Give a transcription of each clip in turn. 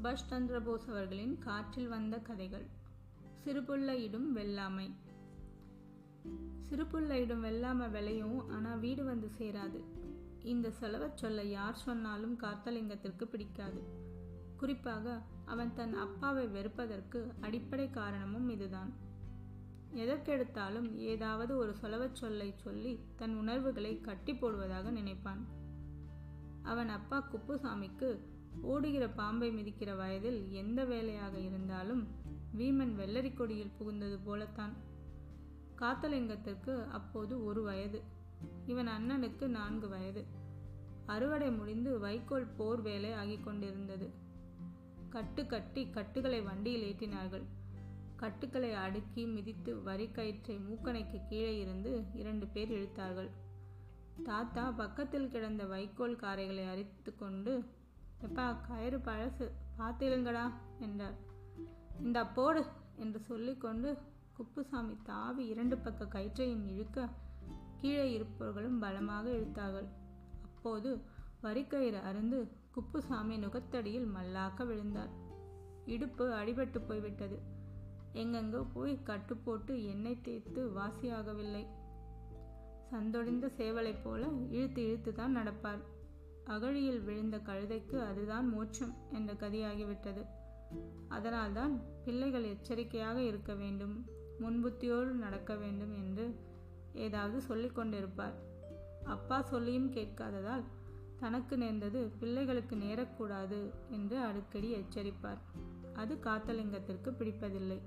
சுபாஷ் சந்திர போஸ் அவர்களின் காற்றில் வந்த கதைகள். சிறுபுள்ள இடும் வெள்ளாமை. சிறுபுள்ள இடும் வெள்ளாமை விளையும் ஆனால் வீடு வந்து சேராது. இந்த செலவச் சொல்ல யார் சொன்னாலும் காத்தலிங்கத்திற்கு பிடிக்காது. குறிப்பாக அவன் தன் அப்பாவை வெறுப்பதற்கு அடிப்படை காரணமும் இதுதான். எதற்கெடுத்தாலும் ஏதாவது ஒரு சொலவச் சொல்லை சொல்லி தன் உணர்வுகளை கட்டி போடுவதாக நினைப்பான். அவன் அப்பா குப்புசாமிக்கு ஓடுகிற பாம்பை மிதிக்கிற வயதில் எந்த வேலையாக இருந்தாலும் வீமன் வெள்ளரி கொடியில் புகுந்தது போலத்தான். காத்தலிங்கத்திற்கு அப்போது ஒரு வயது. இவன் அண்ணனுக்கு நான்கு வயது. அறுவடை முடிந்து வைக்கோல் போர் வேலை ஆகிக் கொண்டிருந்தது. கட்டு கட்டி கட்டுகளை வண்டியில் ஏற்றினார்கள். கட்டுக்களை அடுக்கி மிதித்து வரி கயிற்றை மூக்கணைக்கு கீழே இருந்து இரண்டு பேர் இழுத்தார்கள். தாத்தா பக்கத்தில் கிடந்த வைக்கோல் காரைகளை அரித்து கொண்டு எப்பா கயிறு பழசு. பார்த்திருங்கடா என்றார். இந்த போடு என்று சொல்லிக்கொண்டு குப்புசாமி தாவி இரண்டு பக்க கயிற்றையும் இழுக்க கீழே இருப்பவர்களும் பலமாக இழுத்தார்கள். அப்போது வரிக்கயிறு அருந்து குப்புசாமி நுகத்தடியில் மல்லாக்க விழுந்தார். இடுப்பு அடிபட்டு போய்விட்டது. எங்கெங்கோ போய் கட்டு போட்டு எண்ணெய் தேய்த்து வாசியாகவில்லை. சந்தொடிந்த சேவலை போல இழுத்து இழுத்து தான் நடப்பார். அகழியில் விழுந்த கழுதைக்கு அதுதான் மோட்சம் என்ற கதியாகிவிட்டது. அதனால்தான் பிள்ளைகள் எச்சரிக்கையாக இருக்க வேண்டும் முன்புத்தியோடு நடக்க வேண்டும் என்று ஏதாவது சொல்லிக் கொண்டிருப்பார். அப்பா சொல்லியும் கேட்காததால் தனக்கு நேர்ந்தது பிள்ளைகளுக்கு நேரக்கூடாது என்று அடிக்கடி எச்சரிப்பார். அது காத்தலிங்கத்திற்கு பிடிப்பதில்லை.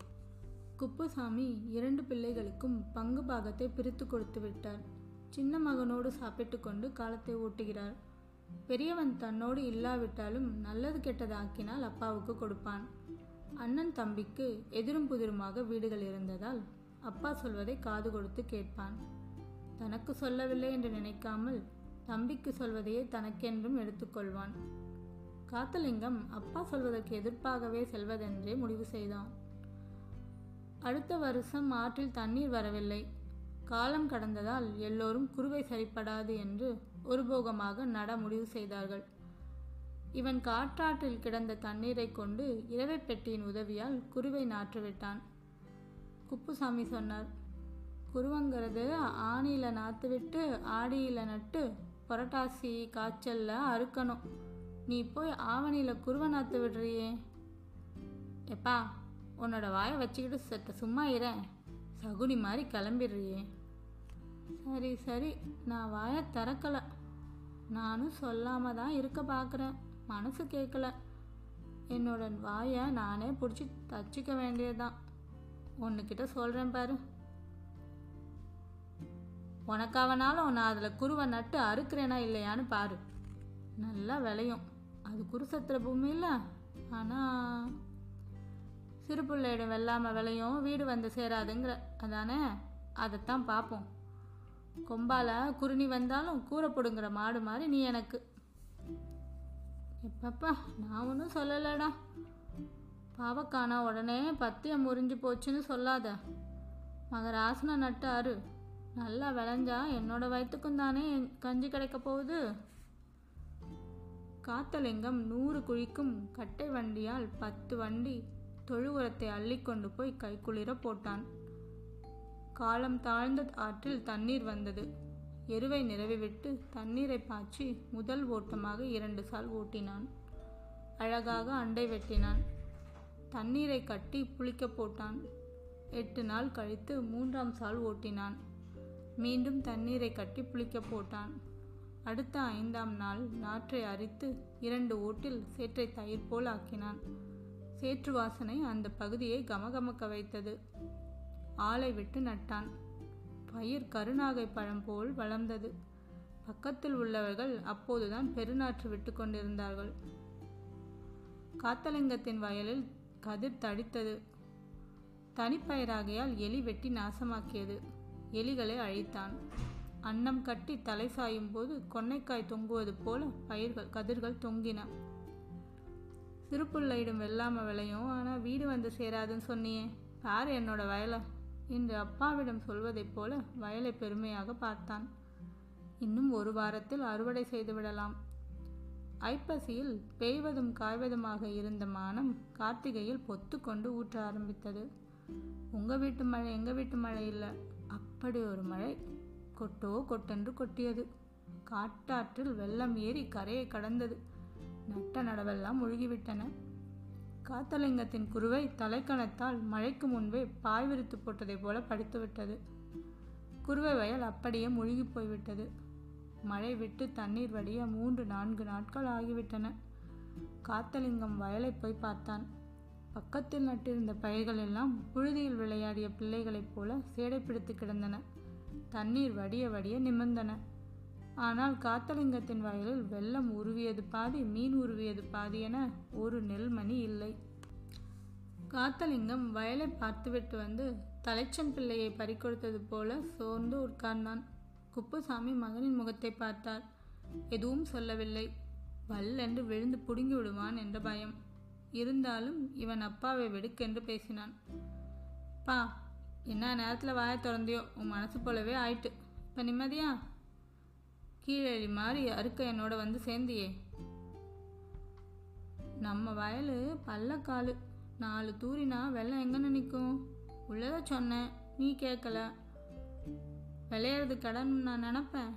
குப்புசாமி இரண்டு பிள்ளைகளுக்கும் பங்கு பாகத்தை பிரித்து கொடுத்து விட்டார். சின்ன மகனோடு சாப்பிட்டு கொண்டு காலத்தை ஓட்டுகிறார். பெரியவன் தன்னோடு இல்லாவிட்டாலும் நல்லது கெட்டது ஆக்கினால் அப்பாவுக்கு கொடுப்பான். அண்ணன் தம்பிக்கு எதிரும் புதிருமாக வீடுகள் இருந்ததால் அப்பா சொல்வதை காது கொடுத்து கேட்பான். தனக்கு சொல்லவில்லை என்று நினைக்காமல் தம்பிக்கு சொல்வதையே தனக்கென்றும் எடுத்துக்கொள்வான். காத்தலிங்கம் அப்பா சொல்வதற்கு எதிர்ப்பாகவே செல்வதென்றே முடிவு செய்தான். அடுத்த வருஷம் ஆற்றில் தண்ணீர் வரவில்லை. காலம் கடந்ததால் எல்லோரும் குருவை சரிப்படாது என்று ஒருபோகமாக நட முடிவு செய்தார்கள். இவன் காற்றாற்றில் கிடந்த தண்ணீரை கொண்டு இரவை பெட்டியின் உதவியால் குருவை நாற்றுவிட்டான். குப்புசாமி சொன்னார் குருவங்கிறது ஆணியில் நாற்று விட்டு ஆடியில் நட்டு புரட்டாசி காய்ச்சலில் அறுக்கணும். நீ போய் ஆவணியில் குருவை நாற்று விடுறியே எப்பா உன்னோட வாயை வச்சுக்கிட்டு சத்த சும்மா இற சகுனி மாதிரி கிளம்பிடுறியே. சரி சரி. நான் வாயை திறக்கலை. நானும் சொல்லாம தான் இருக்க பார்க்குறேன் மனசு கேட்கல என்னோட வாயை நானே பிடிச்சி தச்சிக்க வேண்டியதுதான். ஒன்றுக்கிட்ட சொல்கிறேன் பாரு. உனக்காவனாலும் நான் அதில் குருவை நட்டு அறுக்கிறேனா இல்லையான்னு பாரு. நல்லா விளையும். அது குருசத்திர பூமி இல்லை ஆனால் சிறு பிள்ளையிடம் வெள்ளாமல் விளையும். வீடு வந்து சேராதுங்கிற. அதானே? அதைத்தான் பார்ப்போம். கொம்பால குருணி வந்தாலும் கூரை போடுங்கிற மாடு மாதிரி நீ எனக்கு. எப்பப்பா நான் ஒன்றும் சொல்லலடா. பாவக்கானா உடனே பத்தியம் முறிஞ்சு போச்சுன்னு சொல்லாத. மகராசனை நட்டாரு. நல்லா விளைஞ்சா என்னோட வயிற்றுக்கும் தானே கஞ்சி கிடைக்க போகுது. காத்தலிங்கம் நூறு குழிக்கும் கட்டை வண்டியால் பத்து வண்டி தொழு உரத்தை அள்ளிக்கொண்டு போய் கைக்குளிர போட்டான். காலம் தாழ்ந்த ஆற்றில் தண்ணீர் வந்தது. எருவை நிறவிவிட்டு தண்ணீரை பாய்ச்சி முதல் ஓட்டமாக இரண்டு சால் ஓட்டினான். அழகாக அண்டை வெட்டினான். தண்ணீரை கட்டி புளிக்க போட்டான். எட்டு நாள் கழித்து மூன்றாம் சால் ஓட்டினான். மீண்டும் தண்ணீரை கட்டி புளிக்க போட்டான். அடுத்த ஐந்தாம் நாள் நாற்றை அரித்து இரண்டு ஓட்டில் சேற்றை தயிர் போல் ஆக்கினான். சேற்று வாசனை அந்த பகுதியை கமகமக்க வைத்தது. ஆளை விட்டு நட்டான். பயிர் கருநாகை பழம் போல் வளர்ந்தது. பக்கத்தில் உள்ளவர்கள் அப்போதுதான் பெருநாற்று விட்டு கொண்டிருந்தார்கள். காத்தலிங்கத்தின் வயலில் கதிர் தடித்தது. தனிப்பயிராகையால் எலி வெட்டி நாசமாக்கியது. எலிகளை அழித்தான். அன்னம் கட்டி தலை சாயும் போது கொன்னைக்காய் தொங்குவது போல பயிர்கள் கதிர்கள் தொங்கின. சிறுப்புள்ளையிடும் வெள்ளாம விளையும். ஆனால் வீடு வந்து சேராதுன்னு சொன்னியே. பாரு என்னோட வயலை. என்று அப்பாவிடம் சொல்வதைப் போல வயலை பெருமையாக பார்த்தான். இன்னும் ஒரு வாரத்தில் அறுவடை செய்துவிடலாம். ஐப்பசியில் பெய்வதும் காய்வதுமாக இருந்த மானம் கார்த்திகையில் பொத்து கொண்டு ஊற்ற ஆரம்பித்தது. உங்க வீட்டு மழை எங்க வீட்டு மழை இல்லை. அப்படி ஒரு மழை கொட்டோ கொட்டென்று கொட்டியது. காட்டாற்றில் வெள்ளம் ஏறி கரையை கடந்தது. நட்ட நடவெல்லாம் முழுகிவிட்டன. காத்தலிங்கத்தின் குருவை தலைக்கணத்தால் மழைக்கு முன்பே பாய் விரித்து போட்டதைப் போல படித்துவிட்டது குருவை வயல் அப்படியே முழுகி போய்விட்டது. மழை விட்டு தண்ணீர் வடிய மூன்று நான்கு நாட்கள் ஆகிவிட்டன. காத்தலிங்கம் வயலை போய் பார்த்தான். பக்கத்தில் நட்டிருந்த பயிர்கள் எல்லாம் புழுதியில் விளையாடிய பிள்ளைகளைப் போல சேடை பிடித்து கிடந்தன. தண்ணீர் வடிய வடிய நிமிர்ந்தன. ஆனால் காத்தலிங்கத்தின் வயலில் வெள்ளம் உருவியது பாதி மீன் உருவியது பாதி என ஒரு நெல்மணி இல்லை. காத்தலிங்கம் வயலை பார்த்துவிட்டு வந்து தலைச்சன் பிள்ளையை பறிக்கொடுத்தது போல சோர்ந்து உட்கார்ந்தான். குப்புசாமி மகனின் முகத்தை பார்த்தார். எதுவும் சொல்லவில்லை. வல்லென்று விழுந்து புடுங்கி விடுவான் என்ற பயம். இருந்தாலும் இவன் அப்பாவை வெடுக்கென்று பேசினான். பா என்ன நேரத்தில் வாயை திறந்தியோ? உன் மனசு போலவே ஆயிட்டு. இப்போ நிம்மதியா? கீழழி மாதிரி அறுக்க என்னோட வந்து சேர்ந்தியே. நம்ம வயல் பள்ளக்காலு. நாலு தூரினா வெள்ளம் எங்கே நிற்கும் உள்ளதை சொன்னேன் நீ கேட்கல. விளையாடுறது கடன் நான் நினப்பேன்.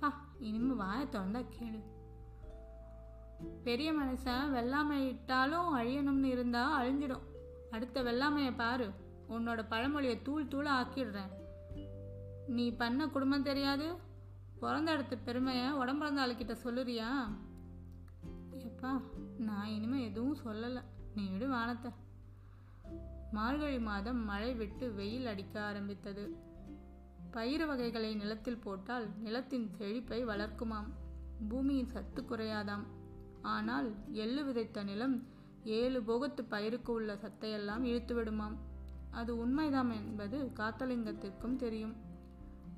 பா இனிமே வாயை திறந்தா கேளு. பெரிய மனுஷன் வெள்ளாமை இட்டாலும் அழியணும்னு இருந்தா அழிஞ்சிடும். அடுத்த வெள்ளாமையை பாரு. உன்னோட பழமொழியை தூள் தூளாக ஆக்கிடுறேன். நீ பண்ண குடும்பம் தெரியாது? பிறந்த இடத்து பெருமையை உடம்பிறந்த ஆளுக்கிட்ட சொல்லுறியா? எப்பா நான் இனிமேல் எதுவும் சொல்லலை. நீ விடு வானத்தை. மார்கழி மாதம் மழை விட்டு வெயில் அடிக்க ஆரம்பித்தது. பயிர் வகைகளை நிலத்தில் போட்டால் நிலத்தின் செழிப்பை வளர்க்குமாம். பூமியின் சத்து குறையாதாம். ஆனால் எள்ளு விதைத்த நிலம் ஏழு போகத்து பயிருக்கு உள்ள சத்தையெல்லாம் இழுத்து விடுமாம் அது உண்மைதாம் என்பது காத்தலிங்கத்திற்கும் தெரியும்.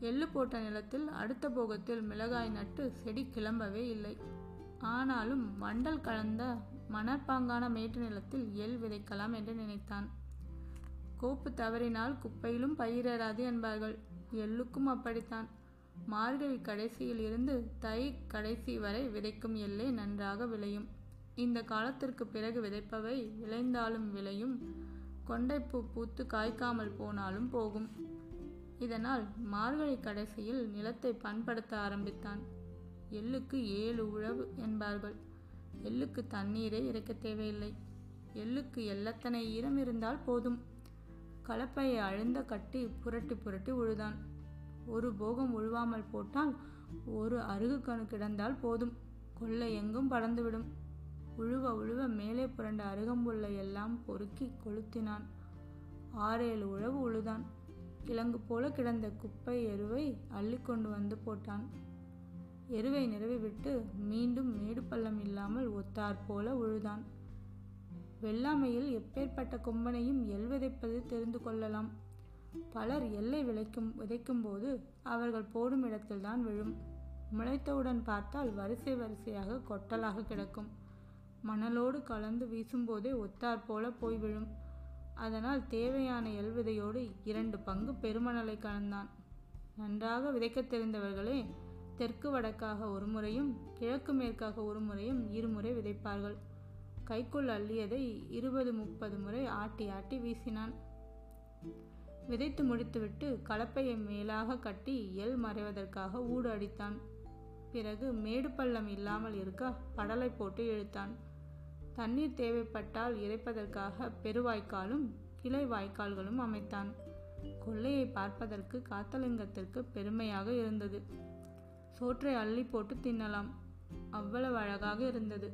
எள்ளு போட்ட நிலத்தில் அடுத்த போகத்தில் மிளகாய் நட்டு செடி கிளம்பவே இல்லை. ஆனாலும் வண்டல் கலந்த மணற்பாங்கான மேட்டு நிலத்தில் எள் விதைக்கலாம் என்று நினைத்தான். கோப்பு தவறினால் குப்பையிலும் பயிரிடாது என்பார்கள். எள்ளுக்கும் அப்படித்தான். மார்கழி கடைசியில் இருந்து தை கடைசி வரை விதைக்கும் எல்லே நன்றாக விளையும். இந்த காலத்திற்கு பிறகு விதைப்பவை விளைந்தாலும் விளையும். கொண்டைப்பூ பூத்து காய்க்காமல் போனாலும் போகும். இதனால் மார்கழி கடைசியில் நிலத்தை பண்படுத்த ஆரம்பித்தான். எள்ளுக்கு ஏழு உழவு என்பார்கள். எள்ளுக்கு தண்ணீரே இறைக்க தேவையில்லை. எள்ளுக்கு எல்லத்தனை ஈரம் இருந்தால் போதும். கலப்பையை அழுந்த கட்டி புரட்டி புரட்டி உழுதான். ஒரு போகம் உழுவாமல் போட்டால் ஒரு அருகு கணு கிடந்தால் போதும். கொள்ளை எங்கும் பறந்துவிடும் உழுவ உழுவ மேலே புரண்ட அருகம்புல்லை எல்லாம் பொறுக்கி கொளுத்தினான். ஆறேழு உழவு உழுதான். கிழங்கு போல கிடந்த குப்பை எருவை அள்ளி கொண்டு வந்து போட்டான். எருவை நிறவிவிட்டு மீண்டும் மேடு பள்ளம் இல்லாமல் ஒத்தார் போல உழுதான். வெள்ளாமையில் எப்பேற்பட்ட கொம்பனையும் எல் விதைப்பது தெரிந்து கொள்ளலாம். பலர் எல்லை விளைக்கும் விதைக்கும் போது அவர்கள் போடும் இடத்தில்தான் விழும். முளைத்தவுடன் பார்த்தால் வரிசை வரிசையாக கொட்டலாக கிடக்கும். மணலோடு கலந்து வீசும்போதே ஒத்தார் போல போய் விழும். அதனால் தேவையான எல் விதையோடு இரண்டு பங்கு பெருமணலை கலந்தான். நன்றாக விதைக்கத் தெரிந்தவர்களே தெற்கு வடக்காக ஒரு முறையும் கிழக்கு மேற்காக ஒரு முறையும் இருமுறை விதைப்பார்கள். கைக்குள் அள்ளியதை இருபது முப்பது முறை ஆட்டி ஆட்டி வீசினான். விதைத்து முடித்துவிட்டு கலப்பையை மேலாக கட்டி எல் மறைவதற்காக ஊடு அடித்தான். பிறகு மேடு பள்ளம் இல்லாமல் இருக்க படலை போட்டு இழுத்தான். தண்ணீர் தேவைப்பட்டால் இறைப்பதற்காக பெருவாய்க்காலும் கிளை வாய்க்கால்களும் அமைத்தான். கொள்ளையை பார்ப்பதற்கு காத்தலிங்கத்திற்கு பெருமையாக இருந்தது. சோற்றை அள்ளி போட்டு தின்னலாம். அவ்வளவு அழகாக இருந்தது.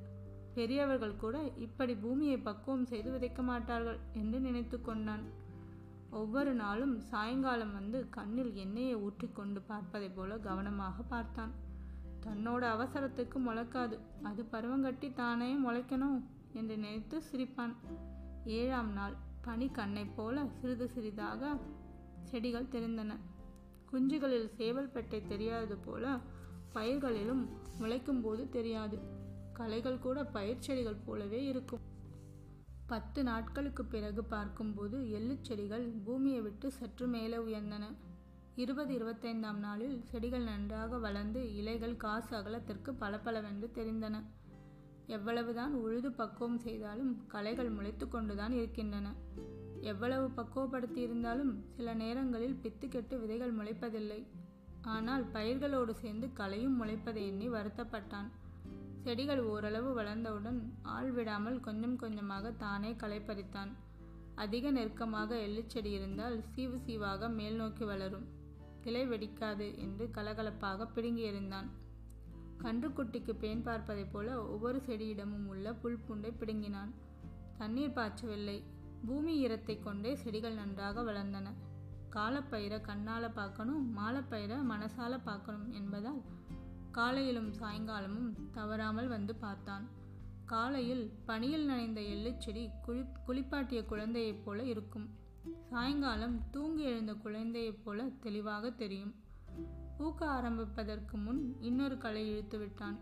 பெரியவர்கள் கூட இப்படி பூமியை பக்குவம் செய்து விதைக்க மாட்டார்கள் என்று நினைத்து கொண்டான். ஒவ்வொரு நாளும் சாயங்காலம் வந்து கண்ணில் எண்ணெயை ஊற்றிக்கொண்டு பார்ப்பதைப் போல கவனமாக பார்த்தான். தன்னோட அவசரத்துக்கு முளைக்காது. அது பருவங்கட்டி தானே முளைக்கணும்? என்று நினைத்து சிரிப்பான். ஏழாம் நாள் பனி கண்ணை போல சிறிது சிறிதாக செடிகள் தெரிந்தன குஞ்சுகளில் சேவல் பெட்டை தெரியாதது போல பயிர்களிலும் முளைக்கும் போது தெரியாது. களைகள் கூட பயிர் செடிகள் போலவே இருக்கும். பத்து நாட்களுக்கு பிறகு பார்க்கும்போது எள்ளுச்செடிகள் பூமியை விட்டு சற்று மேலே உயர்ந்தன. இருபது இருபத்தைந்தாம் நாளில் செடிகள் நன்றாக வளர்ந்து இலைகள் காசு அகலத்திற்கு பளபளவென்று தெரிந்தன. எவ்வளவுதான் உழுது பக்குவம் செய்தாலும் களைகள் முளைத்து கொண்டுதான் இருக்கின்றன. எவ்வளவு பக்குவப்படுத்தி இருந்தாலும் சில நேரங்களில் பித்து கெட்டு விதைகள் முளைப்பதில்லை. ஆனால் பயிர்களோடு சேர்ந்து களையும் முளைப்பதை எண்ணி வருத்தப்பட்டான். செடிகள் ஓரளவு வளர்ந்தவுடன் ஆள் விடாமல் கொஞ்சம் கொஞ்சமாக தானே களை பறித்தான். அதிக நெருக்கமாக எள்ளுச்செடி இருந்தால் சீவு சீவாக மேல் நோக்கி வளரும். கிளை வெடிக்காது என்று கலகலப்பாக பிடுங்கி எறிந்தான் கன்றுக்குட்டிக்கு பேன் பார்ப்பதைப் போல ஒவ்வொரு செடியிடமும் உள்ள புல் பூண்டை பிடுங்கினான். தண்ணீர் பாய்ச்சவில்லை. பூமி ஈரத்தை கொண்டே செடிகள் நன்றாக வளர்ந்தன. காலப்பயிரை கண்ணால பார்க்கணும் மாலப்பயிரை மனசால பார்க்கணும் என்பதால் காலையிலும் சாயங்காலமும் தவறாமல் வந்து பார்த்தான். காலையில் பனியில் நனைந்த எள்ளுச்செடி குளி குளிப்பாட்டிய குழந்தையைப் போல இருக்கும். சாயங்காலம் தூங்கி எழுந்த குழந்தையைப் போல தெளிவாக தெரியும். பூக்க ஆரம்பிப்பதற்கு முன் இன்னொரு களை இழுத்து விட்டான்.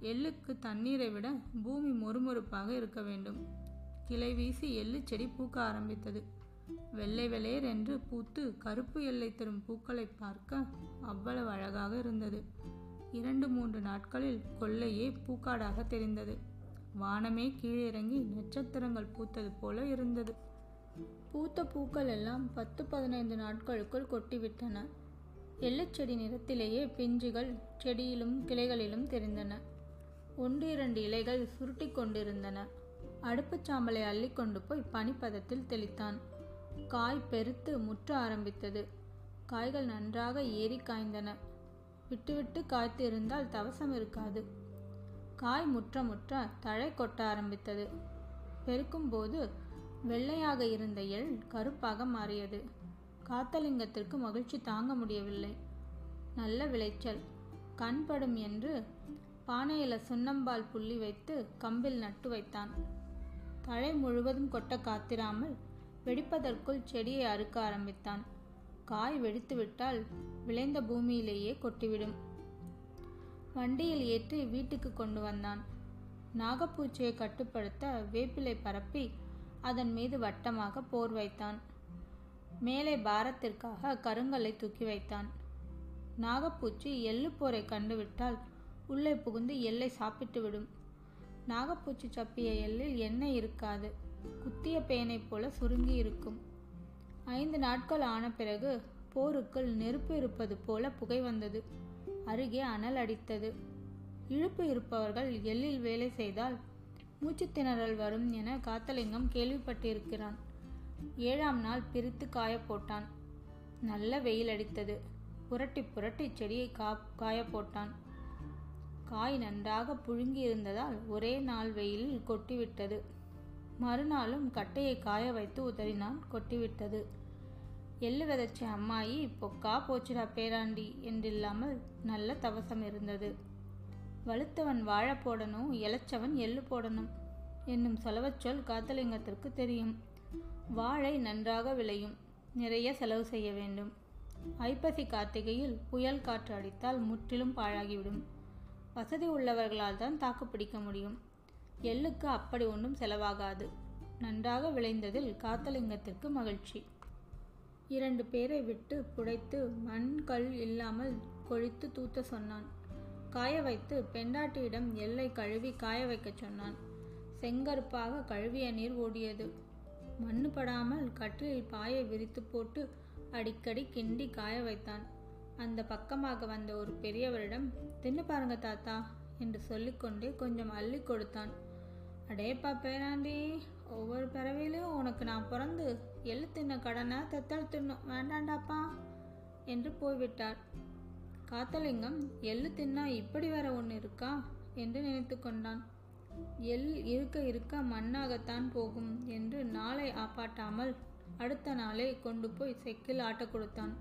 எள்ளுக்கு தண்ணீரை விட பூமி மொறுமொறுப்பாக இருக்க வேண்டும். கிளை வீசி எள்ளு செடி பூக்க ஆரம்பித்தது. வெள்ளை வெளையர் என்று பூத்து கருப்பு எல்லை தரும் பூக்களை பார்க்க அவ்வளவு அழகாக இருந்தது. இரண்டு மூன்று நாட்களில் கொள்ளையே பூக்காடாக தெரிந்தது. வானமே கீழிறங்கி நட்சத்திரங்கள் பூத்தது போல இருந்தது. பூத்த பூக்கள் எல்லாம் பத்து பதினைந்து நாட்களுக்குள் கொட்டிவிட்டன. எள்ளுச்செடி நிறத்திலேயே பிஞ்சுகள் செடியிலும் கிளைகளிலும் தெரிந்தன. ஒன்று இரண்டு இலைகள் சுருட்டி கொண்டிருந்தன. அடுப்புச் சாம்பலை அள்ளி கொண்டு போய் பனிப்பதத்தில் தெளித்தான். காய் பெருத்து முற்ற ஆரம்பித்தது. காய்கள் நன்றாக ஏறி காய்ந்தன. விட்டுவிட்டு காய்த்து இருந்தால் தவசம் இருக்காது. காய் முற்ற முற்ற தழை கொட்ட ஆரம்பித்தது. பெருக்கும்போது வெள்ளையாக இருந்த எள் கருப்பாக மாறியது. காத்தலிங்கத்திற்கு மகிழ்ச்சி தாங்க முடியவில்லை. நல்ல விளைச்சல். கண்படும் என்று பானையில் சுண்ணம்பால் புள்ளி வைத்து கம்பில் நட்டு வைத்தான். தழை முழுவதும் கொட்ட காத்திராமல் வெடிப்பதற்குள் செடியை அறுக்க ஆரம்பித்தான். காய் வெடித்துவிட்டால் விளைந்த பூமியிலேயே கொட்டிவிடும். வண்டியில் ஏற்றி வீட்டுக்கு கொண்டு வந்தான். நாகப்பூச்சியை கட்டுப்படுத்த வேப்பிலை பரப்பி அதன் மீது வட்டமாக போர் வைத்தான். மேலே பாரத்திற்காக கருங்கல்லை தூக்கி வைத்தான். நாகப்பூச்சி எள்ளுப்போரை கண்டுவிட்டால் உள்ளே புகுந்து எல்லை சாப்பிட்டு விடும். நாகப்பூச்சி சப்பிய எள்ளில் எண்ணெய் இருக்காது குத்திய பேனைப் போல சுருங்கி இருக்கும். ஐந்து நாட்கள் ஆன பிறகு போருக்குள் நெருப்பு இருப்பது போல புகை வந்தது. அருகே அனல் அடித்தது. இழுப்பு இருப்பவர்கள் எள்ளில் வேலை செய்தால் மூச்சு திணறல் வரும் என காத்தலிங்கம் கேள்விப்பட்டிருக்கிறான். ஏழாம் நாள் பிரித்து காய போட்டான். நல்ல வெயில் அடித்தது. புரட்டி புரட்டி செடியை கா காய போட்டான். காய் நன்றாக புழுங்கி இருந்ததால் ஒரே நாள் வெயிலில் கொட்டிவிட்டது. மறுநாளும் கட்டையை காய வைத்து உதறினான். கொட்டிவிட்டது. எள்ளு விதைச்ச அம்மாயி பொக்கா போச்சுடா பேராண்டி என்றில்லாமல் நல்ல தவசம் இருந்தது. வலுத்தவன் வாழ போடணும் இளைச்சவன் எள்ளு போடணும் என்னும் சொல்லவச்சொல் காத்தலிங்கத்திற்கு தெரியும். வாழை நன்றாக விளையும். நிறைய செலவு செய்ய வேண்டும். ஐப்பசி கார்த்திகையில் புயல் காற்று அடித்தால் முற்றிலும் பாழாகிவிடும். வசதி உள்ளவர்களால் தான் தாக்கு பிடிக்க முடியும். எள்ளுக்கு அப்படி ஒன்றும் செலவாகாது. நன்றாக விளைந்ததில் காத்தலிங்கத்திற்கு மகிழ்ச்சி. இரண்டு பேரை விட்டு புடைத்து மண் கல் இல்லாமல் கொழித்து தூத்த சொன்னான். காய வைத்து பெண்டாட்டியிடம் எல்லை கழுவி காய வைக்கச் சொன்னான். செங்கருப்பாக கழுவிய நீர் ஓடியது. மண்ணு படாமல் கட்டிலில் பாயை விரித்து போட்டு அடிக்கடி கிண்டி காய வைத்தான். அந்த பக்கமாக வந்த ஒரு பெரியவரிடம் தின்னு பாருங்க தாத்தா என்று சொல்லிக்கொண்டே கொஞ்சம் அள்ளி கொடுத்தான். அடேப்பா பேராண்டி ஒவ்வொரு பிறவிலையும் உனக்கு நான் பிறந்து எள்ளு தின்ன கடனை தத்தல் தின்னும். வேண்டாண்டாப்பா என்று போய்விட்டார். காத்தலிங்கம் எள்ளு தின்னா இப்படி வேற ஒன்று இருக்கா? என்று நினைத்து கொண்டான். எள் இருக்க இருக்க மண்ணாகத்தான் போகும் என்று நாளை ஆப்பாட்டாமல் அடுத்த நாளே கொண்டு போய் செக்கில் ஆட்ட கொடுத்தான்.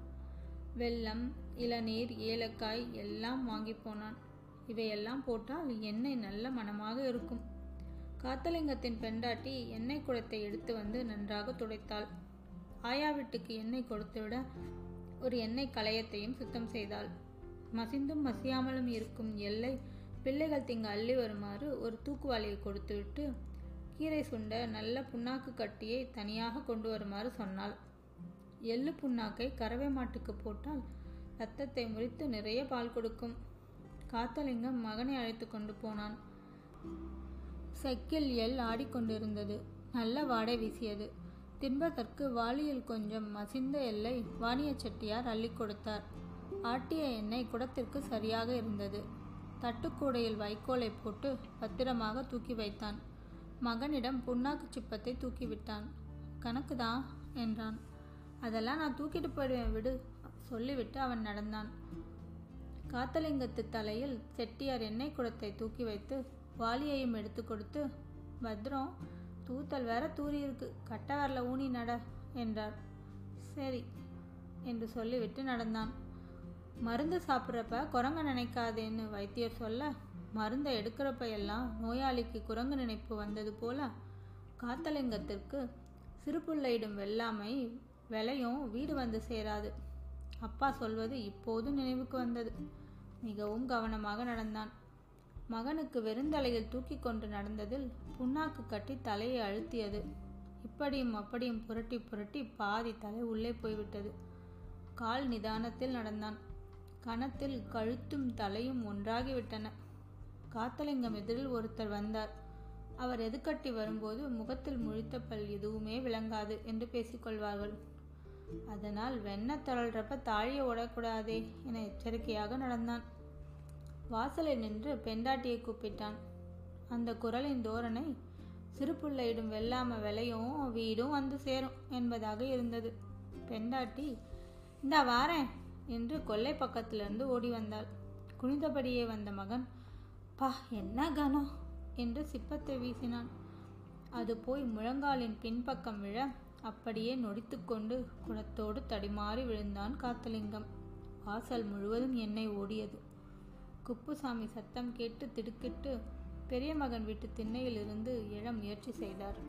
வெல்லம் இளநீர் ஏலக்காய் எல்லாம் வாங்கி போனான். இவையெல்லாம் போட்டால் எண்ணெய் நல்ல மனமாக இருக்கும். காத்தலிங்கத்தின் பெண்டாட்டி எண்ணெய் குடத்தை எடுத்து வந்து நன்றாக துடைத்தாள். ஆயா வீட்டுக்கு எண்ணெய் கொடுத்துவிட ஒரு எண்ணெய் களையத்தையும் சுத்தம் செய்தாள். மசிந்தும் மசியாமலும் இருக்கும் எல்லை பிள்ளைகள் திங்க அள்ளி வருமாறு ஒரு தூக்குவாளியை கொடுத்துவிட்டு கீரை சுண்ட நல்ல புண்ணாக்கு கட்டியை தனியாக கொண்டு வருமாறு சொன்னாள். எள்ளு புண்ணாக்கை கறவை மாட்டுக்கு போட்டால் ரத்தத்தை முறித்து நிறைய பால் கொடுக்கும். காத்தலிங்கம் மகனை அழைத்து கொண்டு போனான். சைக்கிள் எல் ஆடிக்கொண்டிருந்தது. நல்ல வாடை வீசியது. தின்பதற்கு வாளியில் கொஞ்சம் மசிந்த எல்லை வாணிய செட்டியார் அள்ளி கொடுத்தார். ஆட்டிய எண்ணெய் குடத்திற்கு சரியாக இருந்தது. தட்டுக்கூடையில் வைக்கோலை போட்டு பத்திரமாக தூக்கி வைத்தான். மகனிடம் புண்ணாக்கு சிப்பத்தை தூக்கிவிட்டான். கணக்குதான் என்றான். அதெல்லாம் நான் தூக்கிட்டு போயிடுவேன் விடு சொல்லிவிட்டு அவன் நடந்தான். காத்தலிங்கத்து தலையில் செட்டியார் எண்ணெய் குடத்தை தூக்கி வைத்து வாளியையும் எடுத்து கொடுத்து பத்ரம் தூத்தல் வேற தூரியிருக்கு கட்ட வரல ஊனி நட என்றார். சரி என்று சொல்லிவிட்டு நடந்தான். மருந்து சாப்பிட்றப்ப குரங்க நினைக்காதேன்னு வைத்தியர் சொல்ல மருந்தை எடுக்கிறப்ப எல்லாம் நோயாளிக்கு குரங்கு நினைப்பு வந்தது போல காத்தலிங்கத்திற்கு சிறுபுள்ளையிடும் வெள்ளாமை விலையும் வீடு வந்து சேராது. அப்பா சொல்வது இப்போதும் நினைவுக்கு வந்தது. மிகவும் கவனமாக நடந்தான். மகனுக்கு வெறுந்தலையில் தூக்கி கொண்டு நடந்ததில் புண்ணாக்கு கட்டி தலையை அழுத்தியது. இப்படியும் அப்படியும் புரட்டி புரட்டி பாதி தலை உள்ளே போய்விட்டது. கால் நிதானத்தில் நடந்தான். கணத்தில் கழுத்தும் தலையும் ஒன்றாகிவிட்டன. காத்தலிங்கம் எதிரில் ஒருத்தர் வந்தார். அவர் எதுக்கட்டி வரும்போது முகத்தில் முழித்த பல் எதுவுமே விளங்காது என்று பேசிக்கொள்வார்கள். அதனால் வெண்ண தளர்றப்ப தாழியை ஓடக்கூடாதே என எச்சரிக்கையாக நடந்தான். வாசலில் நின்று பெண்டாட்டியை கூப்பிட்டான். அந்த குரலின் தோரணை சிறுபுள்ளையிடும் வெள்ளாம விலையும் வீடும் வந்து சேரும் என்பதாக இருந்தது. பெண்டாட்டி இந்த வாரேன். என்று கொல்லை பக்கத்திலிருந்து ஓடி வந்தாள். குனிந்தபடியே வந்த மகன் பா என்ன கனம் என்று சிப்பத்தை வீசினான். அது போய் முழங்காலின் பின்பக்கம் விழ அப்படியே நொடித்துக்கொண்டு குளத்தோடு தடிமாறி விழுந்தான் காத்தலிங்கம். வாசல் முழுவதும் எண்ணெய் ஓடியது. குப்புசாமி சத்தம் கேட்டு திடுக்கிட்டு பெரிய மகன் வீட்டு திண்ணையிலிருந்து எழ முயற்சி செய்தார்.